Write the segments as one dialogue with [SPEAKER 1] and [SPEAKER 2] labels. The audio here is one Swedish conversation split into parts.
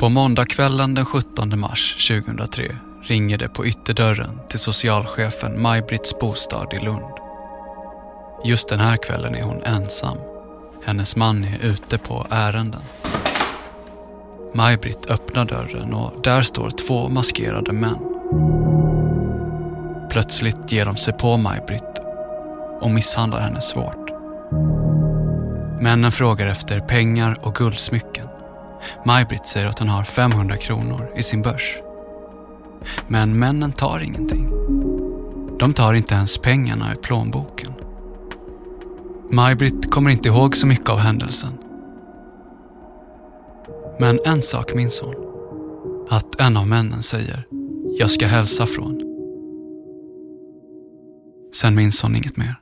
[SPEAKER 1] På måndagskvällen den 17 mars 2003 ringer det på ytterdörren till socialchefen Maj-Britts bostad i Lund. Just den här kvällen är hon ensam. Hennes man är ute på ärenden. Maj-Britt öppnar dörren och där står två maskerade män. Plötsligt ger de sig på Maj-Britt och misshandlar henne svårt. Männen frågar efter pengar och guldsmycken. Maj-Britt säger att hon har 500 kronor i sin börs. Men männen tar ingenting. De tar inte ens pengarna ur plånboken. Maj-Britt kommer inte ihåg så mycket av händelsen. Men en sak minns hon. Att en av männen säger “Jag ska hälsa från”. Sen minns hon inget mer.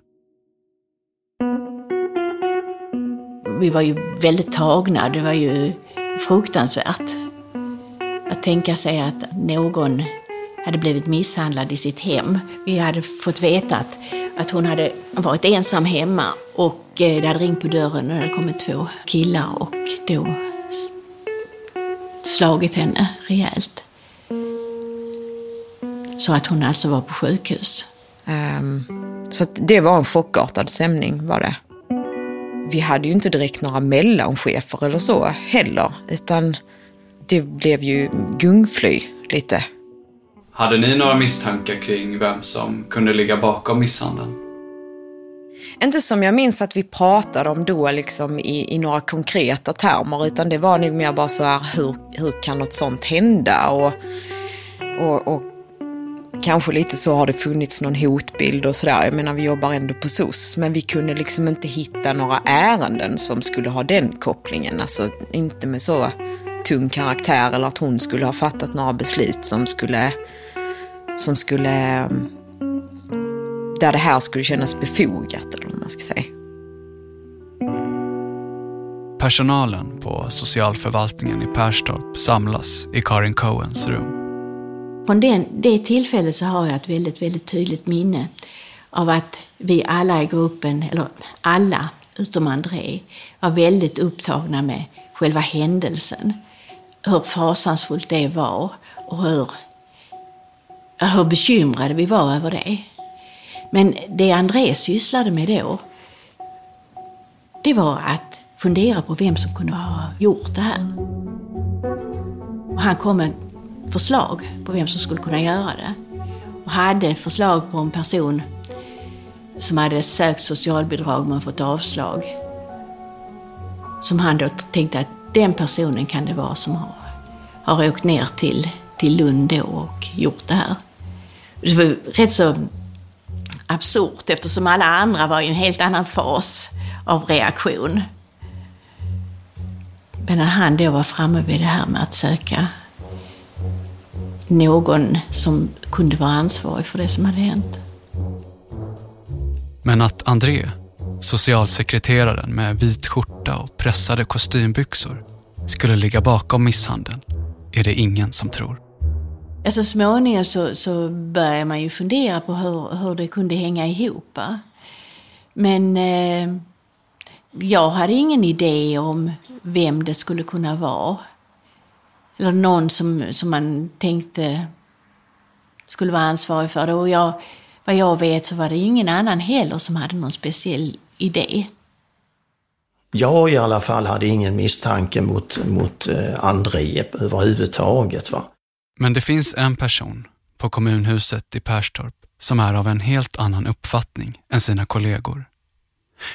[SPEAKER 2] Vi var ju väldigt tagna. Det var ju fruktansvärt. Att tänka sig att någon hade blivit misshandlad i sitt hem. Vi hade fått veta att, att hon hade varit ensam hemma och eh, det hade ringt på dörren och det hade kommit två killar och då slagit henne rejält. Så att hon alltså var på sjukhus.
[SPEAKER 3] Um, så det var en chockartad stämning var det. Vi hade ju inte direkt några mellanchefer eller så heller, utan det blev ju gungfly lite.
[SPEAKER 1] Hade ni några misstankar kring vem som kunde ligga bakom misshandeln?
[SPEAKER 3] Inte som jag minns att vi pratade om då liksom i, i några konkreta termer, utan det var nog mer bara så här, hur, hur kan något sånt hända? Och, och, och kanske lite så har det funnits någon hotbild och sådär. Jag menar, vi jobbar ändå på SOS, men vi kunde liksom inte hitta några ärenden som skulle ha den kopplingen. Alltså inte med så tung karaktär eller att hon skulle ha fattat några beslut som skulle, som skulle mm, där det här skulle kännas befogat, eller vad man ska säga.
[SPEAKER 1] Personalen på socialförvaltningen i Perstorp samlas i Karin Cohens rum.
[SPEAKER 2] Från den, det tillfället så har jag ett väldigt, väldigt tydligt minne av att vi alla i gruppen, eller alla utom André, var väldigt upptagna med själva händelsen. Hur fasansfullt det var och hur, hur bekymrade vi var över det. Men det André sysslade med då, det var att fundera på vem som kunde ha gjort det här. Och han kom med förslag på vem som skulle kunna göra det. Och hade förslag på en person som hade sökt socialbidrag men fått avslag. Som han då tänkte att den personen kan det vara som har, har åkt ner till, till Lund då och gjort det här. Det var rätt så absurt eftersom alla andra var i en helt annan fas av reaktion. Men när han då var framme vid det här med att söka någon som kunde vara ansvarig för det som hade hänt.
[SPEAKER 1] Men att André, socialsekreteraren med vit skjorta och pressade kostymbyxor, skulle ligga bakom misshandeln är det ingen som tror.
[SPEAKER 2] Alltså småningom så, så börjar man ju fundera på hur, hur det kunde hänga ihop. Men eh, jag hade ingen idé om vem det skulle kunna vara. Eller någon som, som man tänkte skulle vara ansvarig för det. Och jag, vad jag vet så var det ingen annan heller som hade någon speciell idé.
[SPEAKER 4] Jag i alla fall hade ingen misstanke mot, mot eh, André överhuvudtaget. Va?
[SPEAKER 1] Men det finns en person på kommunhuset i Perstorp som är av en helt annan uppfattning än sina kollegor.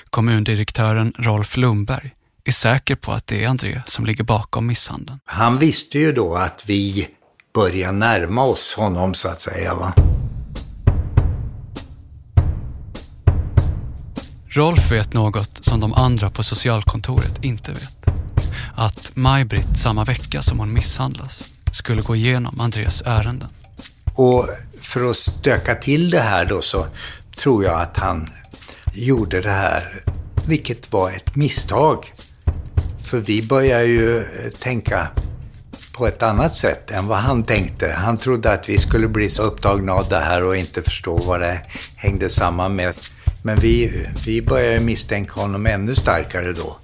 [SPEAKER 1] Kommundirektören Rolf Lundberg är säker på att det är André som ligger bakom misshandeln.
[SPEAKER 5] Han visste ju då att vi börjar närma oss honom så att säga. Va?
[SPEAKER 1] Rolf vet något som de andra på socialkontoret inte vet. Att Maj-Britt samma vecka som hon misshandlas skulle gå igenom Andreas ärenden.
[SPEAKER 5] Och för att stöka till det här då så tror jag att han gjorde det här, vilket var ett misstag. För vi börjar ju tänka på ett annat sätt än vad han tänkte. Han trodde att vi skulle bli så upptagna av det här och inte förstå vad det hängde samman med. Men vi, vi började misstänka honom ännu starkare då,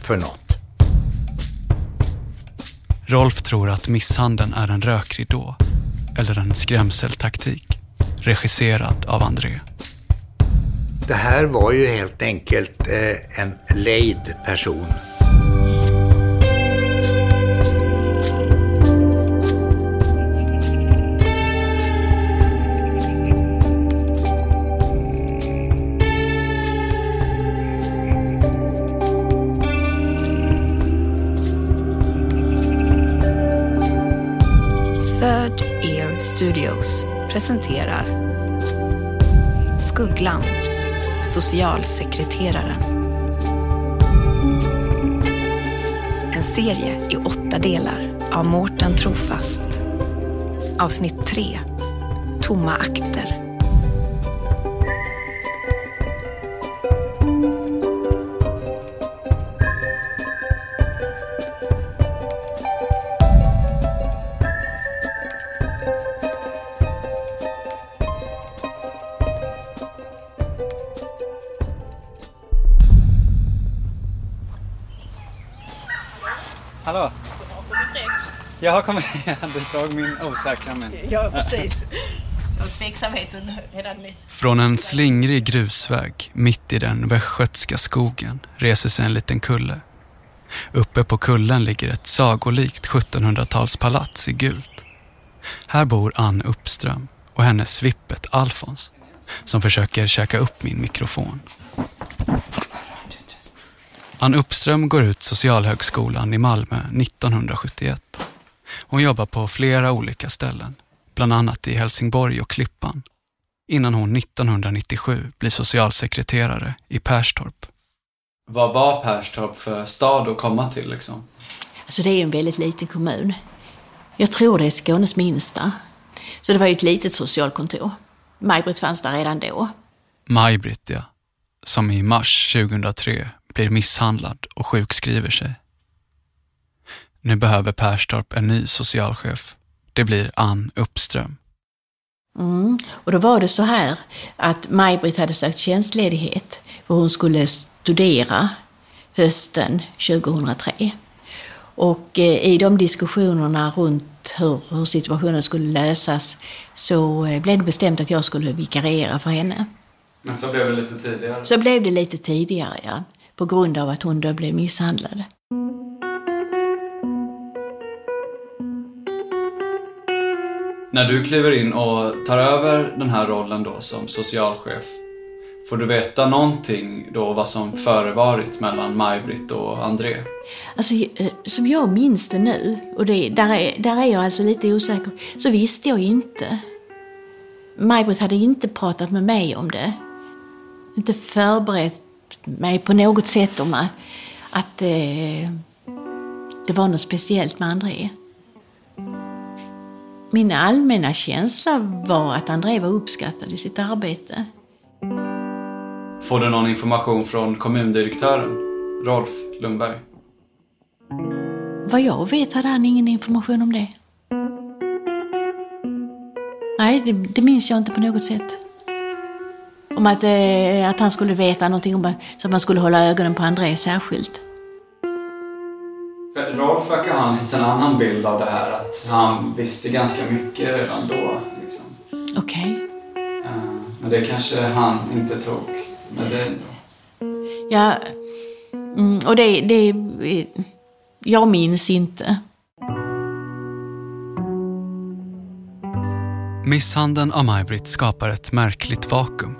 [SPEAKER 5] för något.
[SPEAKER 1] Rolf tror att misshandeln är en rökridå eller en skrämseltaktik regisserad av André.
[SPEAKER 5] Det här var ju helt enkelt eh, en lejd person.
[SPEAKER 6] Studios presenterar Skuggland, socialsekreteraren. En serie i åtta delar av Mårten Trofast. Avsnitt 3. Tomma akter.
[SPEAKER 1] Jag kommit Du såg min osäkra min.
[SPEAKER 2] Ja, precis. Så tveksamheten redan nu.
[SPEAKER 1] Från en slingrig grusväg mitt i den västgötska skogen reser sig en liten kulle. Uppe på kullen ligger ett sagolikt 1700-talspalats i gult. Här bor Ann Uppström och hennes svippet Alfons som försöker käka upp min mikrofon. Ann Uppström går ut Socialhögskolan i Malmö 1971. Hon jobbar på flera olika ställen, bland annat i Helsingborg och Klippan, innan hon 1997 blir socialsekreterare i Perstorp. Vad var Perstorp för stad att komma till liksom?
[SPEAKER 2] Alltså det är en väldigt liten kommun. Jag tror det är Skånes minsta. Så det var ju ett litet socialkontor. Maj-Britt fanns där redan då.
[SPEAKER 1] Maj-Britt, ja. Som i mars 2003 blir misshandlad och sjukskriver sig. Nu behöver Perstorp en ny socialchef. Det blir Ann Uppström.
[SPEAKER 2] Mm. Och då var det så här att Maj-Britt hade sökt tjänstledighet för hon skulle studera hösten 2003. Och eh, i de diskussionerna runt hur, hur situationen skulle lösas så eh, blev det bestämt att jag skulle vikariera för henne.
[SPEAKER 1] Men så blev det lite tidigare.
[SPEAKER 2] Så blev det lite tidigare, ja. På grund av att hon då blev misshandlad.
[SPEAKER 1] När du kliver in och tar över den här rollen då som socialchef, får du veta någonting då vad som förevarit mellan Maj-Britt och André?
[SPEAKER 2] Alltså, eh, som jag minns det nu, och det, där, är, där är jag alltså lite osäker, så visste jag inte. Maj-Britt hade inte pratat med mig om det. Inte förberett mig på något sätt om att, att eh, det var något speciellt med André. Min allmänna känsla var att André var uppskattad i sitt arbete.
[SPEAKER 1] Får du någon information från kommundirektören, Rolf Lundberg?
[SPEAKER 2] Vad jag vet hade han ingen information om det. Nej, det, det minns jag inte på något sätt. Om att, eh, att han skulle veta någonting om så att man skulle hålla ögonen på André särskilt.
[SPEAKER 1] För Rolf verkar ha en liten annan bild av det här, att han visste ganska mycket redan då. Liksom.
[SPEAKER 2] Okej.
[SPEAKER 1] Eh, Men det kanske han inte tog med dig då?
[SPEAKER 2] Ja, mm, och det, det... Jag minns inte.
[SPEAKER 1] Misshandeln av Maj-Britt skapar ett märkligt vakuum.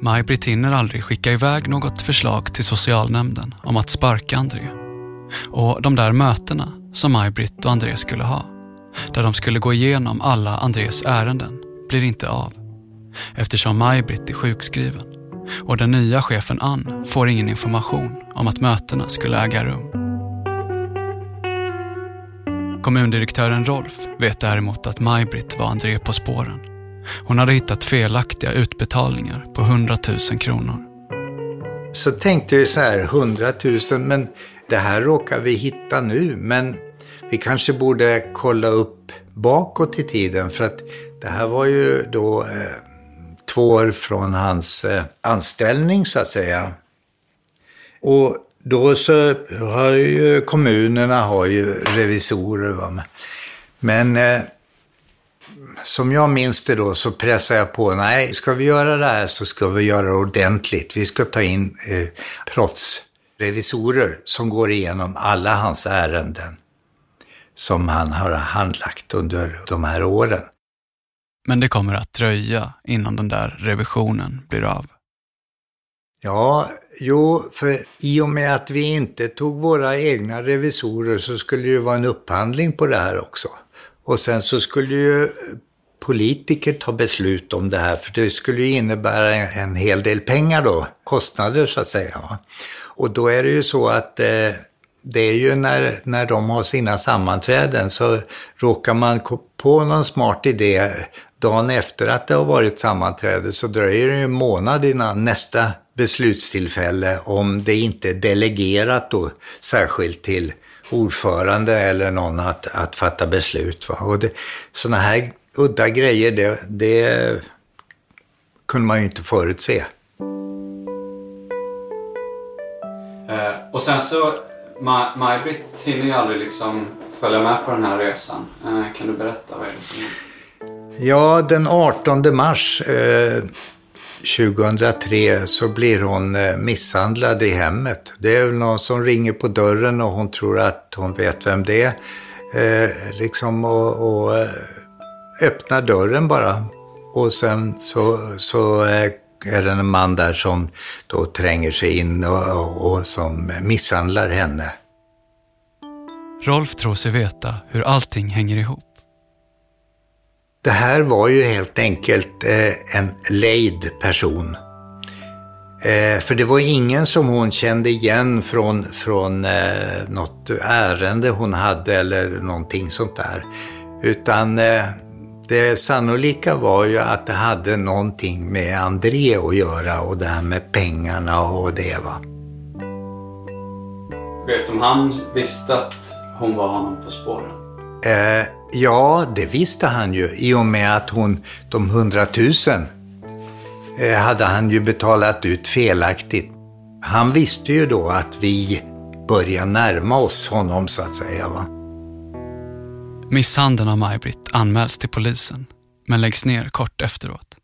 [SPEAKER 1] Maj-Britt hinner aldrig skicka iväg något förslag till socialnämnden om att sparka André. Och de där mötena som Maj-Britt och André skulle ha, där de skulle gå igenom alla Andrés ärenden, blir inte av. Eftersom Maj-Britt är sjukskriven och den nya chefen Ann får ingen information om att mötena skulle äga rum. Kommundirektören Rolf vet däremot att Maj-Britt var André på spåren. Hon hade hittat felaktiga utbetalningar på 100 000 kronor.
[SPEAKER 5] Så tänkte vi så här, 100 000, men det här råkar vi hitta nu, men vi kanske borde kolla upp bakåt i tiden för att det här var ju då eh, två år från hans eh, anställning så att säga. Och då så har ju kommunerna har ju revisorer. Va? Men eh, som jag minns det då så pressade jag på, nej, ska vi göra det här så ska vi göra det ordentligt. Vi ska ta in eh, proffsrevisorer som går igenom alla hans ärenden som han har handlagt under de här åren.
[SPEAKER 1] Men det kommer att dröja innan den där revisionen blir av.
[SPEAKER 5] Ja, jo, för i och med att vi inte tog våra egna revisorer så skulle det ju vara en upphandling på det här också. Och sen så skulle ju politiker ta beslut om det här, för det skulle ju innebära en hel del pengar då, kostnader så att säga. Och då är det ju så att eh, det är ju när, när de har sina sammanträden så råkar man på någon smart idé dagen efter att det har varit sammanträde så dröjer det en månad innan nästa beslutstillfälle om det inte är delegerat då särskilt till ordförande eller någon att, att fatta beslut. Va? Och det, sådana här udda grejer, det, det kunde man ju inte förutse.
[SPEAKER 1] Eh, och sen så, Maj-Britt hinner ju aldrig liksom följa med på den här resan. Eh, kan du berätta vad är det som
[SPEAKER 5] Ja, den 18 mars eh, 2003 så blir hon eh, misshandlad i hemmet. Det är väl någon som ringer på dörren och hon tror att hon vet vem det är. Eh, liksom och, och eh, öppnar dörren bara. Och sen så, så eh, är det en man där som då tränger sig in och, och, och som misshandlar henne.
[SPEAKER 1] Rolf tror sig veta hur allting hänger ihop.
[SPEAKER 5] Det här var ju helt enkelt eh, en lejd person. Eh, för det var ingen som hon kände igen från, från eh, något ärende hon hade eller någonting sånt där. Utan eh, det sannolika var ju att det hade någonting med André att göra och det här med pengarna och det va.
[SPEAKER 1] Vet om han visste att hon var honom på spåren?
[SPEAKER 5] Eh, ja, det visste han ju i och med att hon, de hundratusen eh, hade han ju betalat ut felaktigt. Han visste ju då att vi börjar närma oss honom så att säga. Va?
[SPEAKER 1] Misshandeln av Maj-Britt anmäls till polisen, men läggs ner kort efteråt.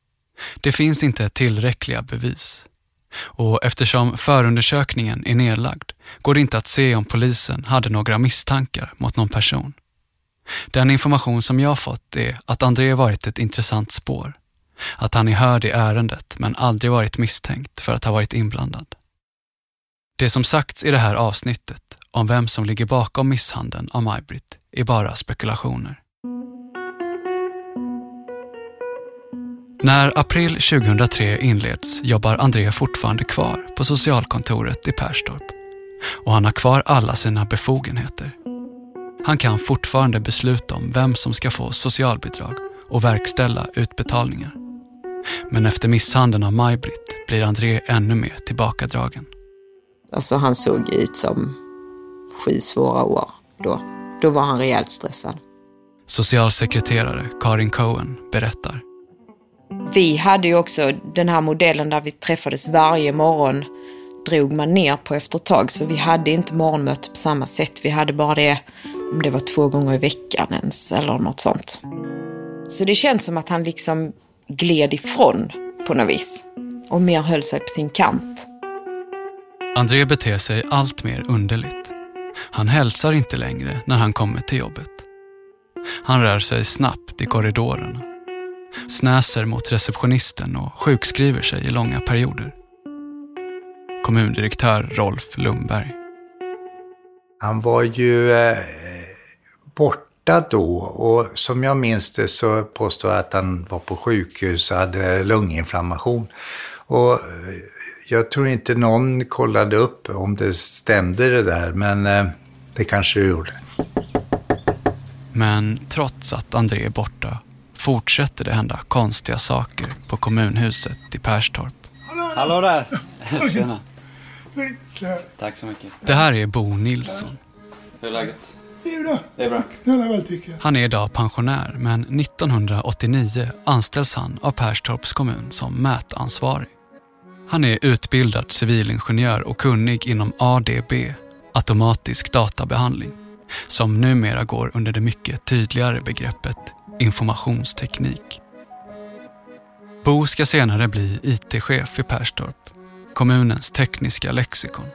[SPEAKER 1] Det finns inte tillräckliga bevis. Och eftersom förundersökningen är nedlagd går det inte att se om polisen hade några misstankar mot någon person. Den information som jag fått är att André varit ett intressant spår. Att han är hörd i ärendet men aldrig varit misstänkt för att ha varit inblandad. Det som sagts i det här avsnittet om vem som ligger bakom misshandeln av Maj-Britt är bara spekulationer. När april 2003 inleds jobbar André fortfarande kvar på socialkontoret i Perstorp och han har kvar alla sina befogenheter. Han kan fortfarande besluta om vem som ska få socialbidrag och verkställa utbetalningar. Men efter misshandeln av Maj-Britt blir André ännu mer tillbakadragen.
[SPEAKER 3] Alltså han såg ut som sju svåra år då. Då var han rejält stressad.
[SPEAKER 1] Socialsekreterare Karin Cohen berättar.
[SPEAKER 3] Vi hade ju också den här modellen där vi träffades varje morgon drog man ner på efter ett tag så vi hade inte morgonmöte på samma sätt. Vi hade bara det om det var två gånger i veckan ens eller något sånt. Så det känns som att han liksom gled ifrån på något vis och mer höll sig på sin kant.
[SPEAKER 1] André beter sig allt mer underligt. Han hälsar inte längre när han kommer till jobbet. Han rör sig snabbt i korridorerna, snäser mot receptionisten och sjukskriver sig i långa perioder. Kommundirektör Rolf Lundberg.
[SPEAKER 5] Han var ju eh, borta då och som jag minns det så påstår jag att han var på sjukhus och hade lunginflammation. Och eh, jag tror inte någon kollade upp om det stämde det där, men eh, det kanske det gjorde.
[SPEAKER 1] Men trots att André är borta fortsätter det hända konstiga saker på kommunhuset i Perstorp.
[SPEAKER 7] Hallå där! Tjena. Tack så mycket.
[SPEAKER 1] Det här är Bo Nilsson.
[SPEAKER 7] Hur är läget?
[SPEAKER 8] Det är bra.
[SPEAKER 7] Det är bra.
[SPEAKER 1] Han är idag pensionär men 1989 anställs han av Perstorps kommun som mätansvarig. Han är utbildad civilingenjör och kunnig inom ADB, automatisk databehandling, som numera går under det mycket tydligare begreppet informationsteknik. Bo ska senare bli IT-chef i Perstorp, kommunens tekniska lexikon.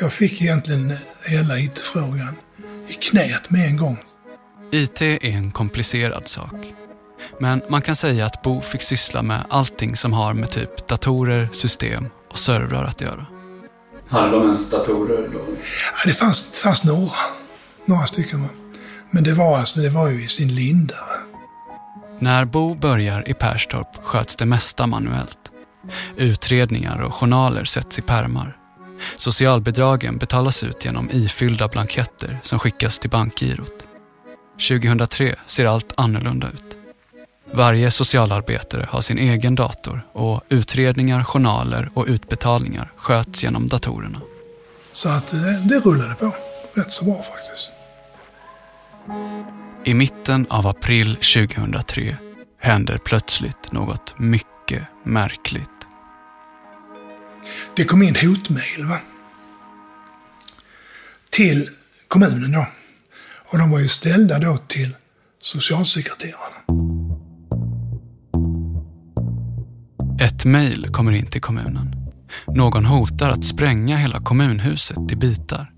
[SPEAKER 8] Jag fick egentligen hela IT-frågan i knät med en gång.
[SPEAKER 1] IT är en komplicerad sak. Men man kan säga att Bo fick syssla med allting som har med typ datorer, system och servrar att göra.
[SPEAKER 7] Hade de ens datorer då?
[SPEAKER 8] Ja, det fanns, det fanns några, några stycken. Men det var, alltså, det var ju i sin linda.
[SPEAKER 1] När Bo börjar i Perstorp sköts det mesta manuellt. Utredningar och journaler sätts i pärmar. Socialbidragen betalas ut genom ifyllda blanketter som skickas till bankgirot. 2003 ser allt annorlunda ut. Varje socialarbetare har sin egen dator och utredningar, journaler och utbetalningar sköts genom datorerna.
[SPEAKER 8] Så att det, det rullade på rätt så bra faktiskt.
[SPEAKER 1] I mitten av april 2003 händer plötsligt något mycket märkligt.
[SPEAKER 8] Det kom in hotmejl va? till kommunen då. Och de var ju ställda då till socialsekreterarna.
[SPEAKER 1] Ett mejl kommer in till kommunen. Någon hotar att spränga hela kommunhuset i bitar.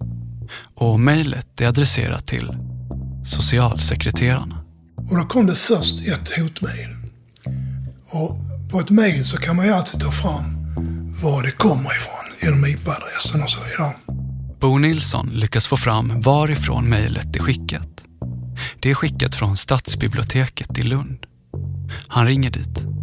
[SPEAKER 1] Och mejlet är adresserat till socialsekreterarna.
[SPEAKER 8] Och då kom det först ett hotmejl. Och på ett mejl så kan man ju alltid ta fram var det kommer ifrån genom IP-adressen och så vidare.
[SPEAKER 1] Bo Nilsson lyckas få fram varifrån mejlet är skickat. Det är skickat från stadsbiblioteket i Lund. Han ringer dit.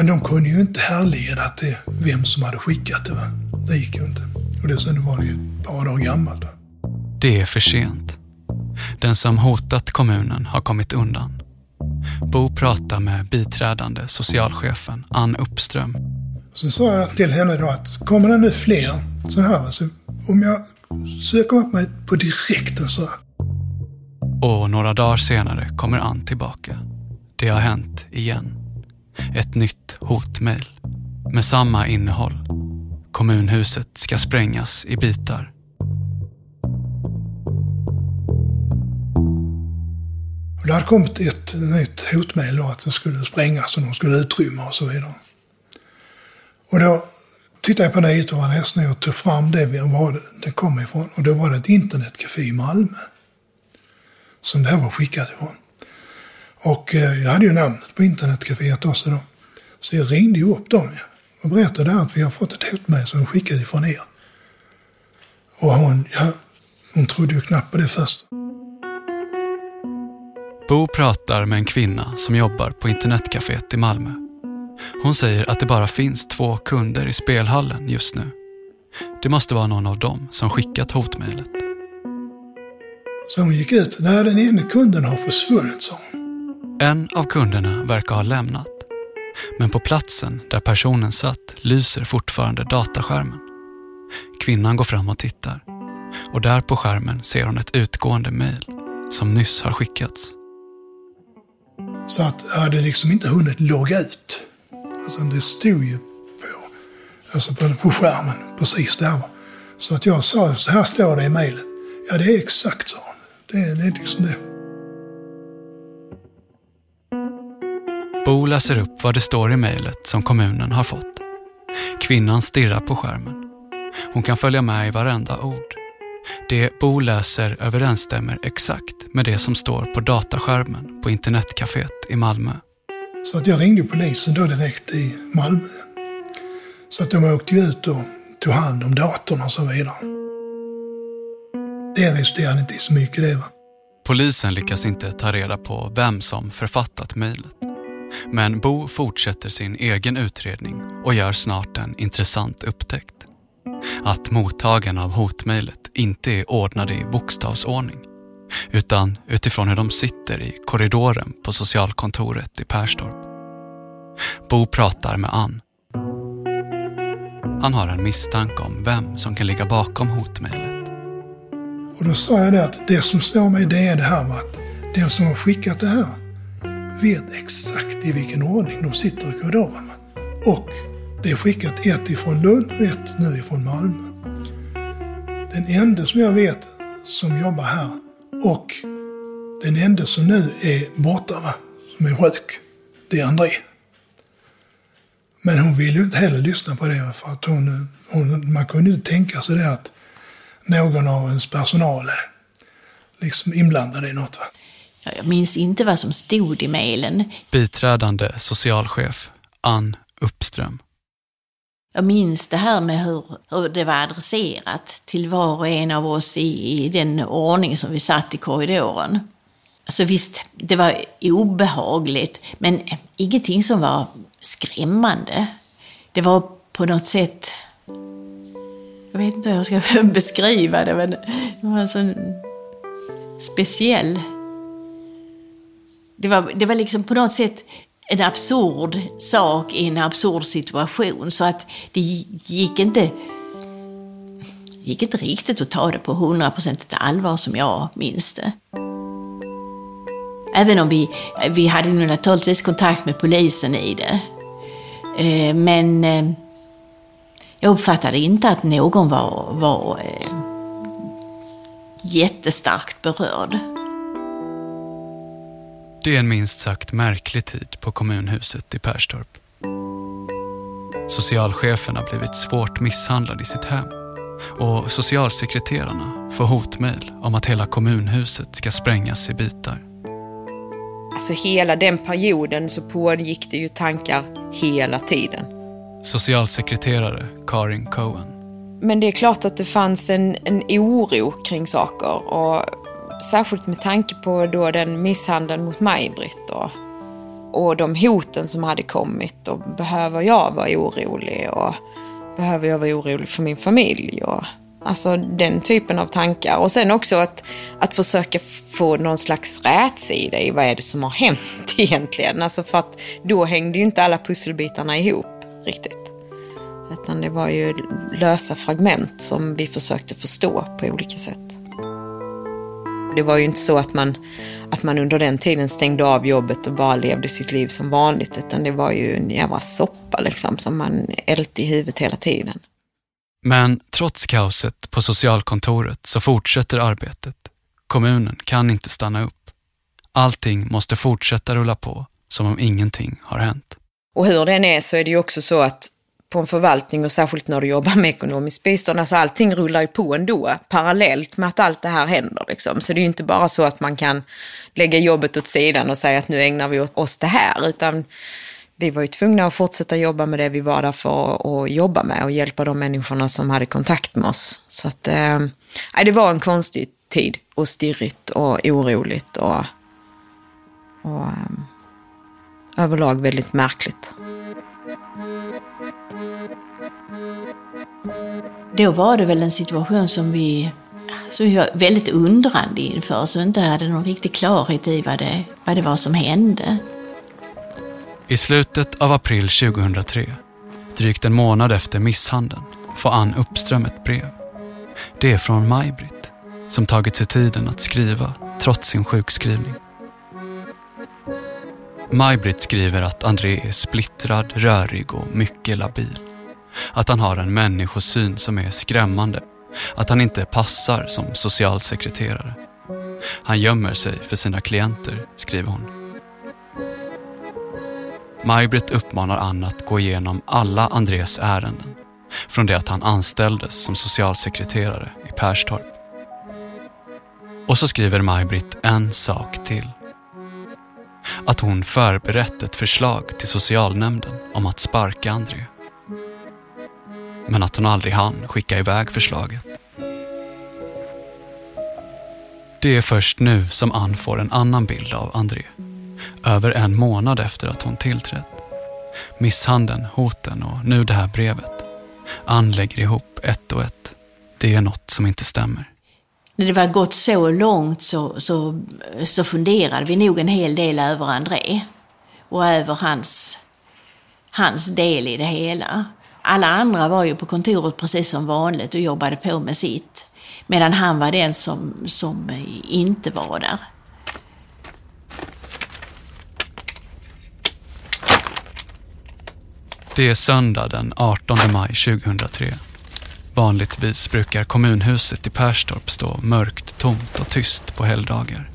[SPEAKER 8] Men de kunde ju inte härleda till vem som hade skickat det. Va? Det gick ju inte. Och dessutom var det ju ett par dagar gammalt. Va?
[SPEAKER 1] Det är för sent. Den som hotat kommunen har kommit undan. Bo pratar med biträdande socialchefen Ann Uppström.
[SPEAKER 8] Så sa jag till henne då att kommer det nu fler så här, så om jag söker upp mig på direkten så.
[SPEAKER 1] Och några dagar senare kommer Ann tillbaka. Det har hänt igen. Ett nytt hotmail med samma innehåll. Kommunhuset ska sprängas i bitar.
[SPEAKER 8] Och det hade kommit ett nytt hotmail då att det skulle sprängas och de skulle utrymma och så vidare. Och då tittade jag på det och var ledsen och tog fram det var det kom ifrån. Och då var det ett internetcafé i Malmö. Som det här var skickat ifrån. Och eh, jag hade ju namnet på internetcaféet också då. Så jag ringde ju upp dem och berättade att vi har fått ett hotmejl som är skickat ifrån er. Och hon, ja, hon trodde ju knappt på det först.
[SPEAKER 1] Bo pratar med en kvinna som jobbar på internetcaféet i Malmö. Hon säger att det bara finns två kunder i spelhallen just nu. Det måste vara någon av dem som skickat hotmejlet.
[SPEAKER 8] Så hon gick ut. Nej, den ene kunden har försvunnit, sa hon.
[SPEAKER 1] En av kunderna verkar ha lämnat. Men på platsen där personen satt lyser fortfarande dataskärmen. Kvinnan går fram och tittar. Och där på skärmen ser hon ett utgående mejl som nyss har skickats.
[SPEAKER 8] Så att jag hade liksom inte hunnit logga ut. Alltså det stod ju på, alltså på, på skärmen precis där. Så att jag sa, så här står det i mejlet. Ja, det är exakt så. Det, det är liksom det.
[SPEAKER 1] Bo läser upp vad det står i mejlet som kommunen har fått. Kvinnan stirrar på skärmen. Hon kan följa med i varenda ord. Det Bo läser överensstämmer exakt med det som står på dataskärmen på internetcaféet i Malmö.
[SPEAKER 8] Så att jag ringde polisen då direkt i Malmö. Så att de åkte ut och tog hand om datorn och så vidare. Det resulterade inte i så mycket det. Va?
[SPEAKER 1] Polisen lyckas inte ta reda på vem som författat mejlet. Men Bo fortsätter sin egen utredning och gör snart en intressant upptäckt. Att mottagarna av hotmejlet inte är ordnade i bokstavsordning utan utifrån hur de sitter i korridoren på socialkontoret i Perstorp. Bo pratar med Ann. Han har en misstanke om vem som kan ligga bakom hotmejlet.
[SPEAKER 8] Och då sa jag det att det som slår mig det är det här med att den som har skickat det här vet exakt i vilken ordning de sitter i korridoren. Och Det är skickat ett ifrån Lund och ett nu ifrån Malmö. Den enda som jag vet som jobbar här och den enda som nu är borta, va, som är sjuk, det är André. Men hon vill ju inte heller lyssna på det för att hon, hon, man kunde inte tänka sig det att någon av ens personal är liksom inblandad i något. Va?
[SPEAKER 2] Jag minns inte vad som stod i mejlen.
[SPEAKER 1] Biträdande socialchef Ann Uppström.
[SPEAKER 2] Jag minns det här med hur, hur det var adresserat till var och en av oss i, i den ordning som vi satt i korridoren. Alltså visst, det var obehagligt, men ingenting som var skrämmande. Det var på något sätt... Jag vet inte hur jag ska beskriva det, men det var en sån speciell... Det var, det var liksom på något sätt en absurd sak i en absurd situation. Så att det gick inte, gick inte riktigt att ta det på hundraprocentigt allvar som jag minns det. Även om vi, vi hade nu naturligtvis kontakt med polisen i det. Eh, men eh, jag uppfattade inte att någon var, var eh, jättestarkt berörd.
[SPEAKER 1] Det är en minst sagt märklig tid på kommunhuset i Perstorp. Socialchefen har blivit svårt misshandlad i sitt hem och socialsekreterarna får hotmejl om att hela kommunhuset ska sprängas i bitar.
[SPEAKER 3] Alltså hela den perioden så pågick det ju tankar hela tiden.
[SPEAKER 1] Socialsekreterare Karin Cohen.
[SPEAKER 3] Men det är klart att det fanns en, en oro kring saker och särskilt med tanke på då den misshandeln mot Maj-Britt och, och de hoten som hade kommit och behöver jag vara orolig och behöver jag vara orolig för min familj och Alltså den typen av tankar. Och sen också att, att försöka få någon slags rätsida i vad är det som har hänt egentligen. Alltså för att då hängde ju inte alla pusselbitarna ihop riktigt. Utan det var ju lösa fragment som vi försökte förstå på olika sätt. Det var ju inte så att man, att man under den tiden stängde av jobbet och bara levde sitt liv som vanligt. Utan det var ju en jävla soppa liksom som man älte i huvudet hela tiden.
[SPEAKER 1] Men trots kaoset på socialkontoret så fortsätter arbetet. Kommunen kan inte stanna upp. Allting måste fortsätta rulla på som om ingenting har hänt.
[SPEAKER 3] Och hur den är så är det ju också så att på en förvaltning och särskilt när du jobbar med ekonomiskt bistånd, alltså allting rullar ju på ändå parallellt med att allt det här händer. Liksom. Så det är ju inte bara så att man kan lägga jobbet åt sidan och säga att nu ägnar vi oss det här, utan vi var ju tvungna att fortsätta jobba med det vi var där för att jobba med och hjälpa de människorna som hade kontakt med oss. Så att, eh, det var en konstig tid och stirrigt och oroligt och, och eh, överlag väldigt märkligt.
[SPEAKER 2] Då var det väl en situation som vi, som vi var väldigt undrande inför, så inte hade någon riktig klarhet i vad det, vad det var som hände.
[SPEAKER 1] I slutet av april 2003, drygt en månad efter misshandeln, får Ann Uppström ett brev. Det är från Maj-Britt, som tagit sig tiden att skriva trots sin sjukskrivning. Maj-Britt skriver att André är splittrad, rörig och mycket labil. Att han har en människosyn som är skrämmande. Att han inte passar som socialsekreterare. Han gömmer sig för sina klienter, skriver hon. Maj-Britt uppmanar Ann att gå igenom alla Andrés ärenden från det att han anställdes som socialsekreterare i Perstorp. Och så skriver Maj-Britt en sak till. Att hon förberett ett förslag till socialnämnden om att sparka André. Men att hon aldrig hann skicka iväg förslaget. Det är först nu som Ann får en annan bild av André över en månad efter att hon tillträtt. Misshandeln, hoten och nu det här brevet. Ann lägger ihop ett och ett. Det är något som inte stämmer.
[SPEAKER 2] När det var gått så långt så, så, så funderade vi nog en hel del över André och över hans, hans del i det hela. Alla andra var ju på kontoret precis som vanligt och jobbade på med sitt. Medan han var den som, som inte var där.
[SPEAKER 1] Det är söndag den 18 maj 2003. Vanligtvis brukar kommunhuset i Perstorp stå mörkt, tomt och tyst på helgdagar.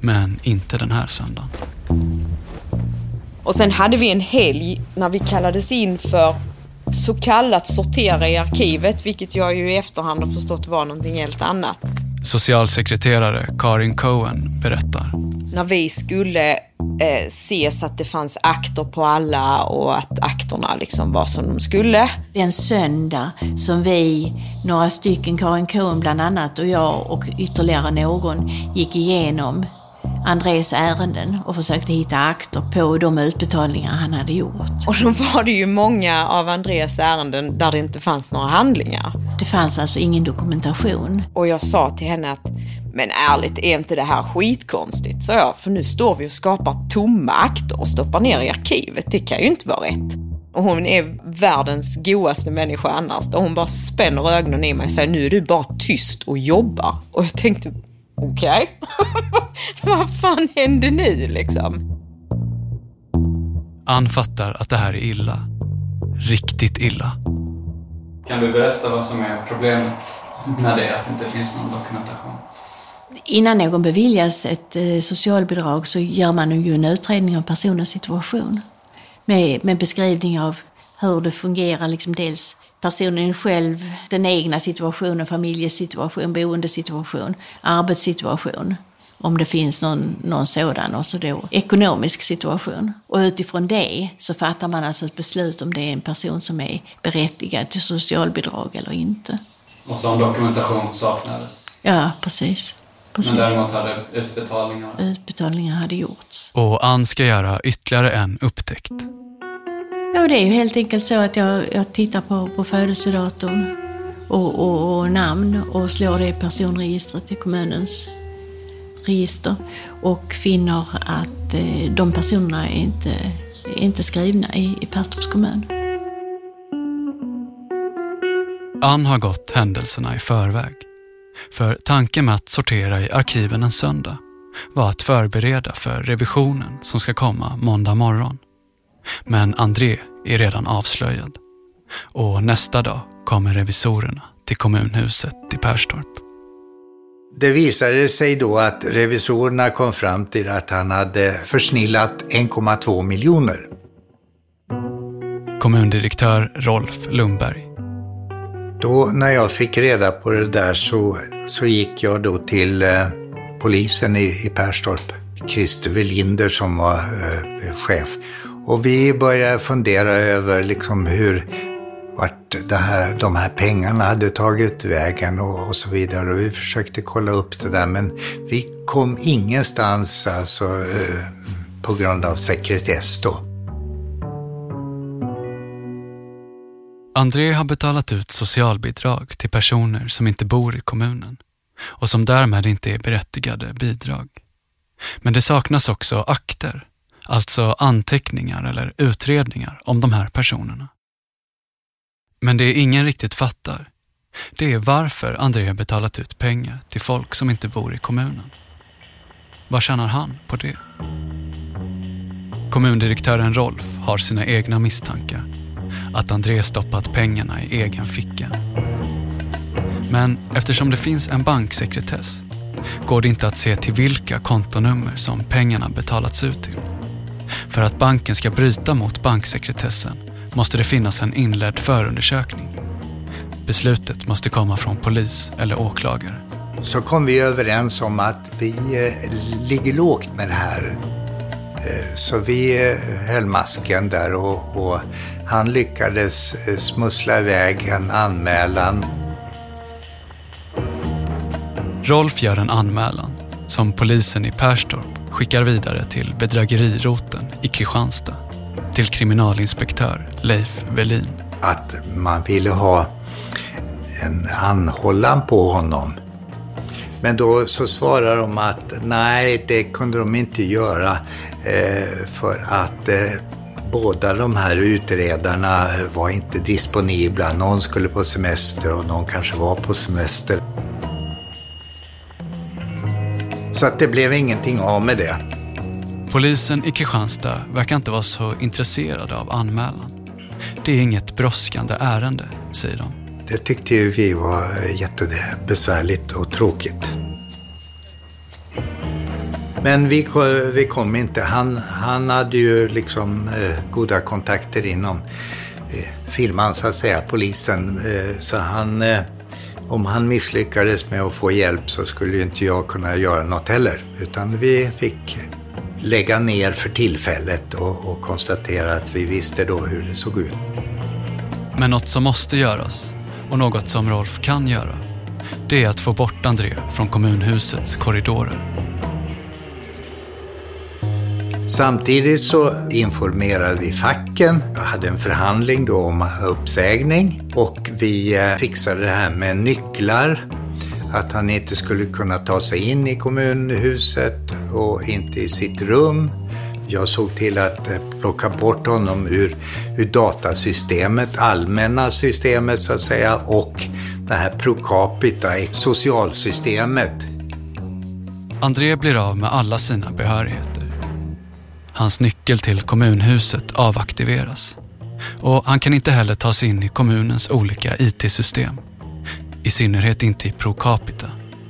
[SPEAKER 1] Men inte den här söndagen.
[SPEAKER 3] Och sen hade vi en helg när vi kallades in för så kallat sortera i arkivet, vilket jag ju i efterhand har förstått var någonting helt annat.
[SPEAKER 1] Socialsekreterare Karin Cohen berättar.
[SPEAKER 3] När vi skulle eh, se så att det fanns akter på alla och att akterna liksom var som de skulle.
[SPEAKER 2] Den söndag som vi, några stycken, Karin Cohen bland annat och jag och ytterligare någon, gick igenom Andrés ärenden och försökte hitta akter på de utbetalningar han hade gjort.
[SPEAKER 3] Och då var det ju många av Andrés ärenden där det inte fanns några handlingar.
[SPEAKER 2] Det fanns alltså ingen dokumentation.
[SPEAKER 3] Och jag sa till henne att men ärligt, är inte det här skitkonstigt? Så jag, för nu står vi och skapar tomma akter och stoppar ner i arkivet. Det kan ju inte vara rätt. Och hon är världens godaste människa annars. Och hon bara spänner ögonen i mig och säger nu är du bara tyst och jobbar. Och jag tänkte, okej. Okay. Vad fan hände nu liksom?
[SPEAKER 1] Ann fattar att det här är illa. Riktigt illa.
[SPEAKER 7] Kan du berätta vad som är problemet med det, att det inte finns någon dokumentation?
[SPEAKER 2] Innan någon beviljas ett eh, socialbidrag så gör man ju en utredning av personens situation. Med, med beskrivning av hur det fungerar, liksom dels personen själv, den egna situationen, familjesituation, boendesituation, arbetssituation. Om det finns någon, någon sådan och så då ekonomisk situation. Och utifrån det så fattar man alltså ett beslut om det är en person som är berättigad till socialbidrag eller inte.
[SPEAKER 7] Och så om dokumentation saknades?
[SPEAKER 2] Ja, precis. precis.
[SPEAKER 7] Men däremot hade utbetalningar?
[SPEAKER 2] Utbetalningar hade gjorts.
[SPEAKER 1] Och Ann ska göra ytterligare en upptäckt.
[SPEAKER 2] Ja, det är ju helt enkelt så att jag, jag tittar på, på födelsedatum och, och, och, namn och slår det i personregistret i kommunens register och finner att eh, de personerna är inte, är inte skrivna i, i Perstorps kommun.
[SPEAKER 1] Ann har gått händelserna i förväg. För tanken med att sortera i arkiven en söndag var att förbereda för revisionen som ska komma måndag morgon. Men André är redan avslöjad. Och nästa dag kommer revisorerna till kommunhuset i Perstorp.
[SPEAKER 5] Det visade sig då att revisorerna kom fram till att han hade försnillat 1,2 miljoner.
[SPEAKER 1] Kommundirektör Rolf Lundberg.
[SPEAKER 5] Då när jag fick reda på det där så, så gick jag då till eh, polisen i, i Perstorp. Christer Welinder som var eh, chef. Och vi började fundera över liksom hur, vart det här, de här pengarna hade tagit vägen och, och, så vidare. Och vi försökte kolla upp det där men vi kom ingenstans alltså, eh, på grund av sekretess då.
[SPEAKER 1] André har betalat ut socialbidrag till personer som inte bor i kommunen och som därmed inte är berättigade bidrag. Men det saknas också akter alltså anteckningar eller utredningar om de här personerna. Men det ingen riktigt fattar, det är varför André betalat ut pengar till folk som inte bor i kommunen. Vad tjänar han på det? Kommundirektören Rolf har sina egna misstankar. Att André stoppat pengarna i egen ficka. Men eftersom det finns en banksekretess går det inte att se till vilka kontonummer som pengarna betalats ut till. För att banken ska bryta mot banksekretessen måste det finnas en inledd förundersökning. Beslutet måste komma från polis eller åklagare.
[SPEAKER 5] Så kom vi överens om att vi eh, ligger lågt med det här. Eh, så vi eh, höll masken där och, och han lyckades smussla iväg en anmälan.
[SPEAKER 1] Rolf gör en anmälan som polisen i Perstorp skickar vidare till bedrägeriroten i Kristianstad till kriminalinspektör Leif Velin.
[SPEAKER 5] Att man ville ha en anhållan på honom. Men då så svarar de att nej, det kunde de inte göra eh, för att eh, båda de här utredarna var inte disponibla. Någon skulle på semester och någon kanske var på semester. Så att det blev ingenting av med det.
[SPEAKER 1] Polisen i Kristianstad verkar inte vara så intresserade av anmälan. Det är inget brådskande ärende, säger de.
[SPEAKER 5] Det tyckte ju vi var jättebesvärligt och tråkigt. Men vi, vi kom inte. Han, han hade ju liksom eh, goda kontakter inom eh, firman, så att säga, polisen. Eh, så han, eh, om han misslyckades med att få hjälp så skulle ju inte jag kunna göra något heller. Utan vi fick lägga ner för tillfället och, och konstatera att vi visste då hur det såg ut.
[SPEAKER 1] Men något som måste göras och något som Rolf kan göra, det är att få bort André från kommunhusets korridorer.
[SPEAKER 5] Samtidigt så informerade vi facken. Jag hade en förhandling då om uppsägning och vi eh, fixade det här med nycklar. Att han inte skulle kunna ta sig in i kommunhuset och inte i sitt rum. Jag såg till att eh, plocka bort honom ur, ur datasystemet, allmänna systemet så att säga, och det här pro capita, socialsystemet.
[SPEAKER 1] André blir av med alla sina behörigheter. Hans nyckel till kommunhuset avaktiveras. Och han kan inte heller ta sig in i kommunens olika IT-system. I synnerhet inte i Pro Capita,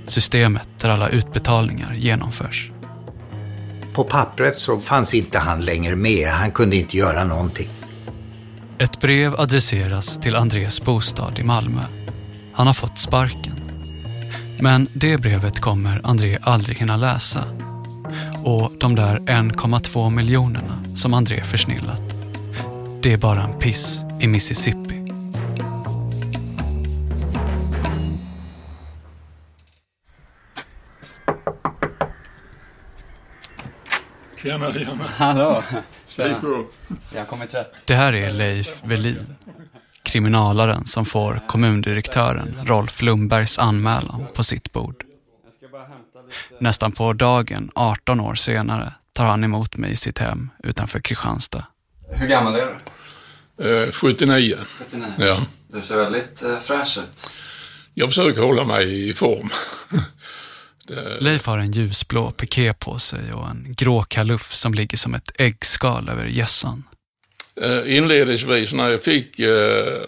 [SPEAKER 1] systemet där alla utbetalningar genomförs.
[SPEAKER 5] På pappret så fanns inte han längre med. Han kunde inte göra någonting.
[SPEAKER 1] Ett brev adresseras till Andres bostad i Malmö. Han har fått sparken. Men det brevet kommer André aldrig hinna läsa och de där 1,2 miljonerna som André försnillat, det är bara en piss i Mississippi.
[SPEAKER 9] Tjena, tjena.
[SPEAKER 7] Hallå.
[SPEAKER 9] På.
[SPEAKER 7] Jag har kommit rätt.
[SPEAKER 1] Det här är Leif Velin, kriminalaren som får kommundirektören Rolf Lundbergs anmälan på sitt bord. Nästan på dagen, 18 år senare, tar han emot mig i sitt hem utanför Kristianstad.
[SPEAKER 7] Hur gammal är
[SPEAKER 9] du? Eh, 79.
[SPEAKER 7] 79?
[SPEAKER 9] Ja.
[SPEAKER 7] Du ser väldigt eh, fräsch ut.
[SPEAKER 9] Jag försöker hålla mig i form.
[SPEAKER 1] det... Leif har en ljusblå piké på sig och en grå kaluff som ligger som ett äggskal över gässan.
[SPEAKER 9] Eh, inledningsvis när jag fick eh,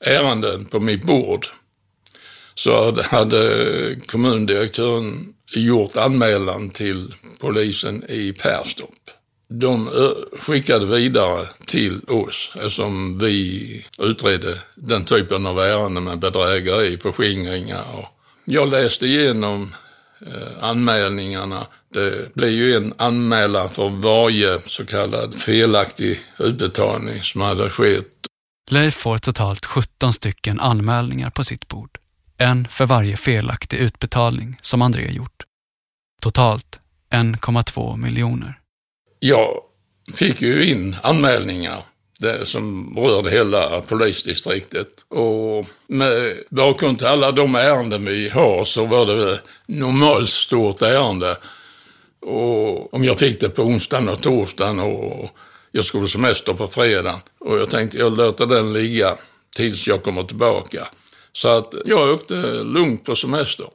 [SPEAKER 9] ärenden på mitt bord så hade kommundirektören gjort anmälan till polisen i Perstorp. De skickade vidare till oss eftersom vi utredde den typen av ärenden med bedrägeri, förskingringar. Och jag läste igenom eh, anmälningarna. Det blir ju en anmälan för varje så kallad felaktig utbetalning som hade skett.
[SPEAKER 1] Leif får totalt 17 stycken anmälningar på sitt bord. En för varje felaktig utbetalning som André gjort. Totalt 1,2 miljoner.
[SPEAKER 9] Jag fick ju in anmälningar som rörde hela polisdistriktet. Och med bakgrund till alla de ärenden vi har så var det normalt stort ärende. Och om jag fick det på onsdagen och torsdagen och jag skulle semester på fredagen. Och jag tänkte jag låter den ligga tills jag kommer tillbaka. Så att jag åkte lugnt på semester.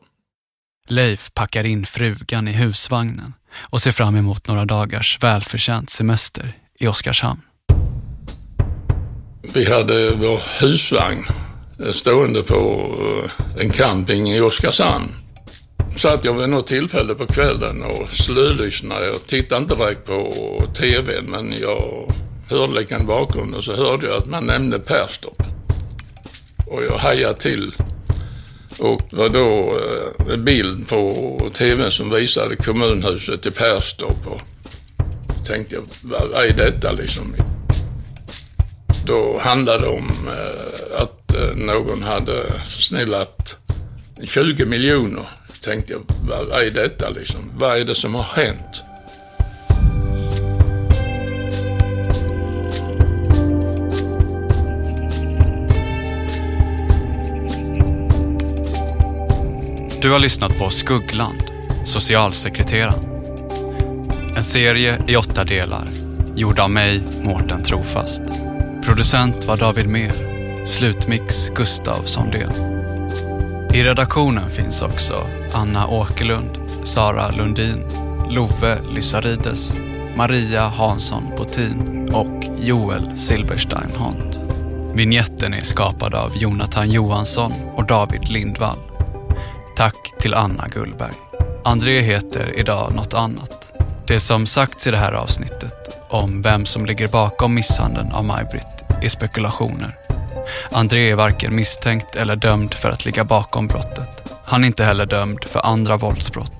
[SPEAKER 1] Leif packar in frugan i husvagnen och ser fram emot några dagars välförtjänt semester i Oskarshamn.
[SPEAKER 9] Vi hade vår husvagn stående på eh, en camping i Oskarshamn. Satt jag vid något tillfälle på kvällen och slölyssnade. Jag tittade inte direkt på TVn men jag hörde lite bakgrunden och så hörde jag att man nämnde Perstorp. Och jag hajade till. Och det var då eh, en bild på tvn som visade kommunhuset i Perstorp. Och tänkte jag, vad, är detta liksom? Då handlade det om eh, att eh, någon hade försnillat 20 miljoner. Tänkte jag, vad är detta liksom? Vad är det som har hänt?
[SPEAKER 1] Du har lyssnat på Skuggland, socialsekreteraren. En serie i åtta delar, gjord av mig, Mårten Trofast. Producent var David Mer, slutmix Gustav Sondén. I redaktionen finns också Anna Åkerlund, Sara Lundin, Love Lysarides, Maria Hansson Botin och Joel Silberstein Hont. Vignetten är skapad av Jonathan Johansson och David Lindvall. Tack till Anna Gullberg. André heter idag något annat. Det som sagts i det här avsnittet om vem som ligger bakom misshandeln av Maj-Britt är spekulationer. André är varken misstänkt eller dömd för att ligga bakom brottet. Han är inte heller dömd för andra våldsbrott.